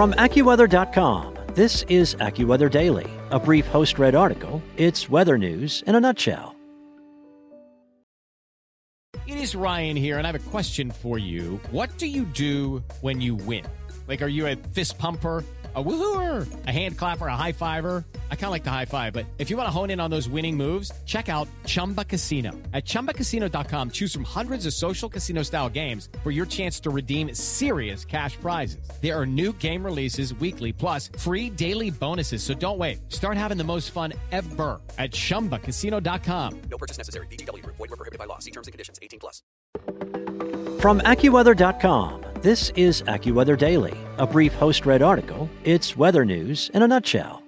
From AccuWeather.com, this is AccuWeather Daily, a brief host read article. It's weather news in a nutshell. It is Ryan here, and I have a question for you. What do you do when you win? Like, are you a fist pumper? a woohooer, a hand clapper, a high fiver. I kind of like the high five, but if you want to hone in on those winning moves, check out Chumba Casino. At ChumbaCasino.com, choose from hundreds of social casino style games for your chance to redeem serious cash prizes. There are new game releases weekly, plus free daily bonuses. So don't wait. Start having the most fun ever at ChumbaCasino.com. No purchase necessary. VGW. Void were prohibited by law. See terms and conditions. 18 plus. From AccuWeather.com, this is AccuWeather Daily, a brief host read article. It's weather news in a nutshell.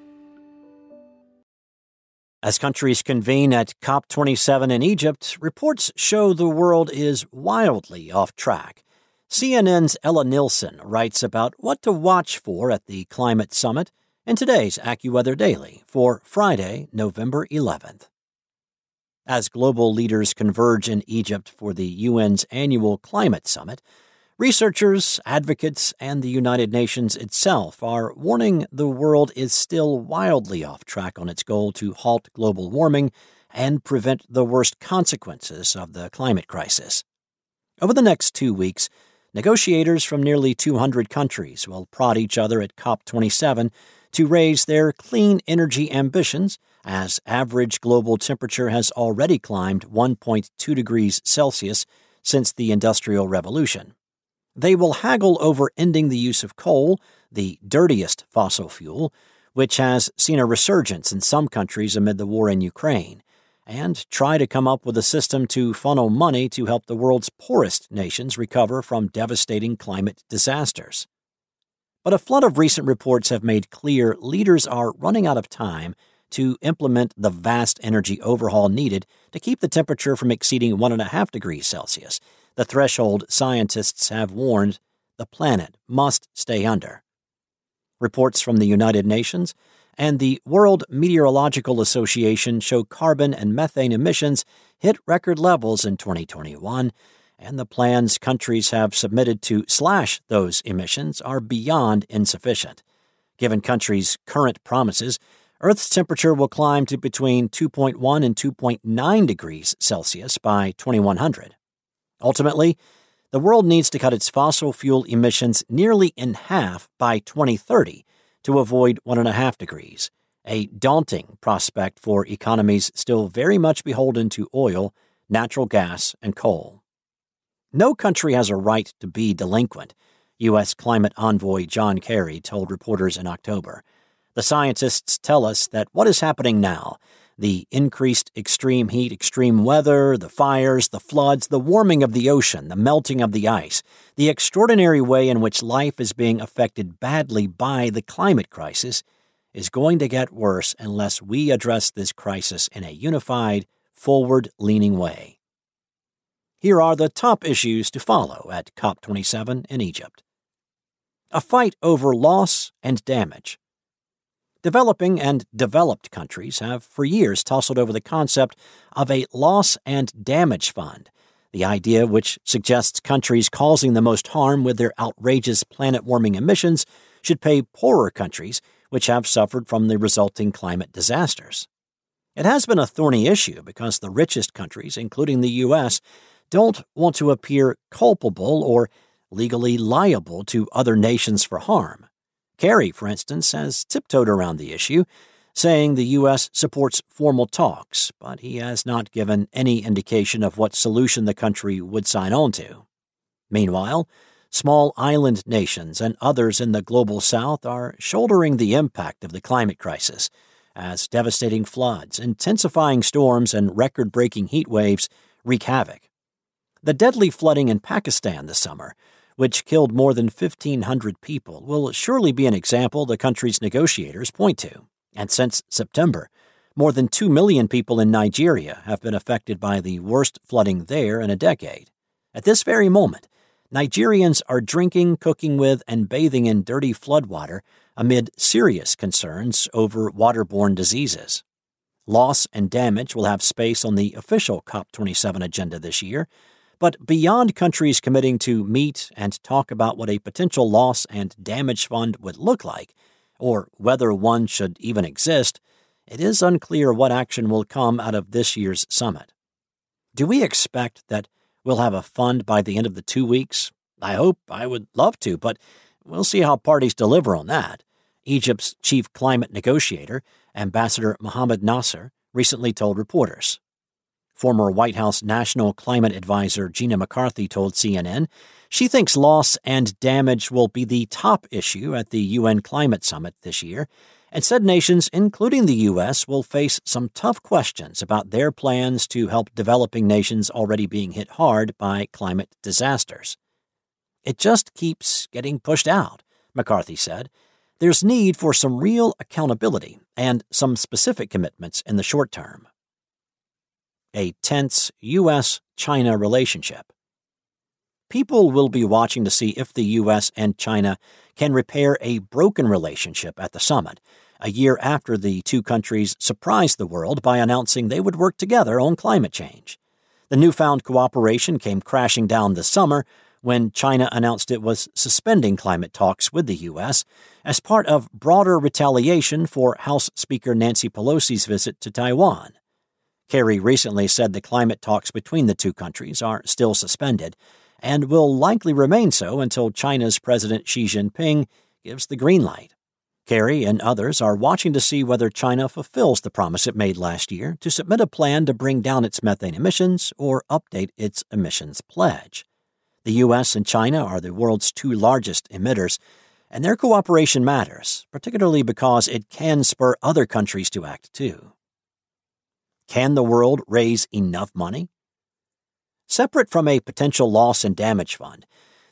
As countries convene at COP27 in Egypt, reports show the world is wildly off track. CNN's Ella Nilsen writes about what to watch for at the climate summit in today's AccuWeather Daily for Friday, November 11th. As global leaders converge in Egypt for the UN's annual climate summit, researchers, advocates, and the United Nations itself are warning the world is still wildly off track on its goal to halt global warming and prevent the worst consequences of the climate crisis. Over the next two weeks, negotiators from nearly 200 countries will prod each other at COP27 to raise their clean energy ambitions as average global temperature has already climbed 1.2 degrees Celsius since the Industrial Revolution. They will haggle over ending the use of coal, the dirtiest fossil fuel, which has seen a resurgence in some countries amid the war in Ukraine, and try to come up with a system to funnel money to help the world's poorest nations recover from devastating climate disasters. But a flood of recent reports have made clear leaders are running out of time to implement the vast energy overhaul needed to keep the temperature from exceeding 1.5 degrees Celsius, the threshold scientists have warned the planet must stay under. Reports from the United Nations and the World Meteorological Association show carbon and methane emissions hit record levels in 2021, and the plans countries have submitted to slash those emissions are beyond insufficient. Given countries' current promises, Earth's temperature will climb to between 2.1 and 2.9 degrees Celsius by 2100. Ultimately, the world needs to cut its fossil fuel emissions nearly in half by 2030 to avoid 1.5 degrees, a daunting prospect for economies still very much beholden to oil, natural gas, and coal. No country has a right to be delinquent, U.S. climate envoy John Kerry told reporters in October. The scientists tell us that what is happening now the increased extreme heat, extreme weather, the fires, the floods, the warming of the ocean, the melting of the ice, the extraordinary way in which life is being affected badly by the climate crisis is going to get worse unless we address this crisis in a unified, forward leaning way. Here are the top issues to follow at COP27 in Egypt. A fight over loss and damage. Developing and developed countries have for years tussled over the concept of a loss and damage fund, the idea which suggests countries causing the most harm with their outrageous planet warming emissions should pay poorer countries which have suffered from the resulting climate disasters. It has been a thorny issue because the richest countries, including the U.S., don't want to appear culpable or legally liable to other nations for harm. Kerry, for instance, has tiptoed around the issue, saying the U.S. supports formal talks, but he has not given any indication of what solution the country would sign on to. Meanwhile, small island nations and others in the global south are shouldering the impact of the climate crisis as devastating floods, intensifying storms, and record breaking heat waves wreak havoc. The deadly flooding in Pakistan this summer which killed more than 1,500 people, will surely be an example the country's negotiators point to. And since September, more than 2 million people in Nigeria have been affected by the worst flooding there in a decade. At this very moment, Nigerians are drinking, cooking with, and bathing in dirty floodwater amid serious concerns over waterborne diseases. Loss and damage will have space on the official COP27 agenda this year, But beyond countries committing to meet and talk about what a potential loss and damage fund would look like, or whether one should even exist, it is unclear what action will come out of this year's summit. Do we expect that we'll have a fund by the end of the two weeks? I hope, I would love to, but we'll see how parties deliver on that. Egypt's chief climate negotiator, Ambassador Mohamed Nasser, recently told reporters. Former White House National Climate Advisor Gina McCarthy told CNN she thinks loss and damage will be the top issue at the UN Climate Summit this year, and said nations, including the U.S., will face some tough questions about their plans to help developing nations already being hit hard by climate disasters. It just keeps getting pushed out, McCarthy said. There's need for some real accountability and some specific commitments in the short term. A tense U.S. China relationship. People will be watching to see if the U.S. and China can repair a broken relationship at the summit, a year after the two countries surprised the world by announcing they would work together on climate change. The newfound cooperation came crashing down this summer when China announced it was suspending climate talks with the U.S. as part of broader retaliation for House Speaker Nancy Pelosi's visit to Taiwan. Kerry recently said the climate talks between the two countries are still suspended and will likely remain so until China's President Xi Jinping gives the green light. Kerry and others are watching to see whether China fulfills the promise it made last year to submit a plan to bring down its methane emissions or update its emissions pledge. The U.S. and China are the world's two largest emitters, and their cooperation matters, particularly because it can spur other countries to act too. Can the world raise enough money? Separate from a potential loss and damage fund,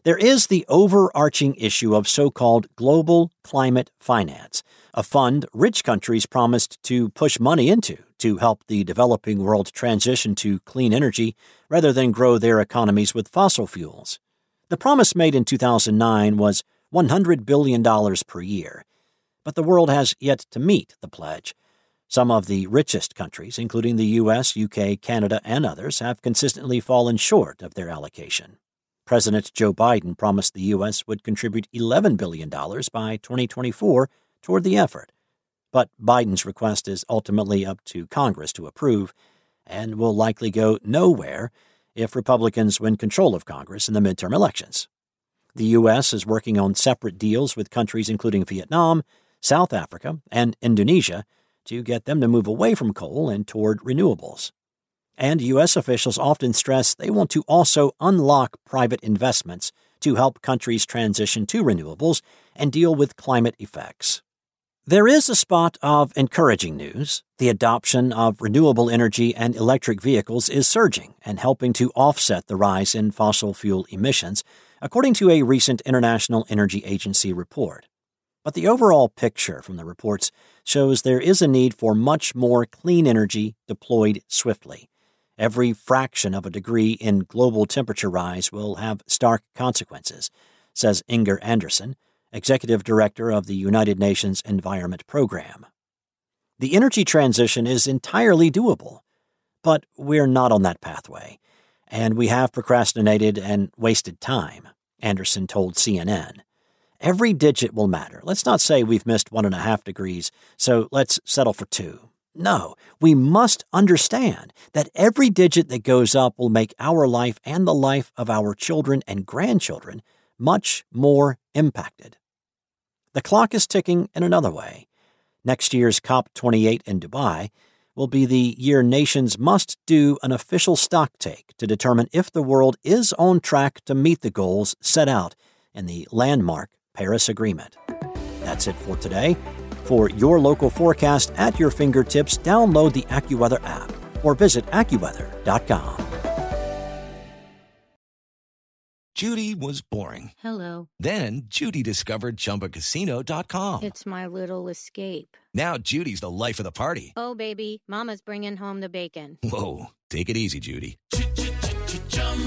there is the overarching issue of so called global climate finance, a fund rich countries promised to push money into to help the developing world transition to clean energy rather than grow their economies with fossil fuels. The promise made in 2009 was $100 billion per year, but the world has yet to meet the pledge. Some of the richest countries, including the US, UK, Canada, and others, have consistently fallen short of their allocation. President Joe Biden promised the U.S. would contribute $11 billion by 2024 toward the effort. But Biden's request is ultimately up to Congress to approve and will likely go nowhere if Republicans win control of Congress in the midterm elections. The U.S. is working on separate deals with countries including Vietnam, South Africa, and Indonesia to get them to move away from coal and toward renewables. And U.S. officials often stress they want to also unlock private investments to help countries transition to renewables and deal with climate effects. There is a spot of encouraging news. The adoption of renewable energy and electric vehicles is surging and helping to offset the rise in fossil fuel emissions, according to a recent International Energy Agency report. But the overall picture from the reports shows there is a need for much more clean energy deployed swiftly. Every fraction of a degree in global temperature rise will have stark consequences, says Inger Andersen, Executive Director of the United Nations Environment Program. The energy transition is entirely doable, but we're not on that pathway, and we have procrastinated and wasted time, Andersen told CNN. Every digit will matter. Let's not say we've missed one and a half degrees, so let's settle for two. No, we must understand that every digit that goes up will make our life and the life of our children and grandchildren much more impacted. The clock is ticking in another way. Next year's COP28 in Dubai will be the year nations must do an official stocktake to determine if the world is on track to meet the goals set out in the landmark Paris Agreement. That's it for today. For your local forecast at your fingertips, download the AccuWeather app or visit AccuWeather.com. Judy was boring. Hello. Then Judy discovered ChumbaCasino.com. It's my little escape. Now Judy's the life of the party. Oh, baby, Mama's bringing home the bacon. Whoa, take it easy, Judy.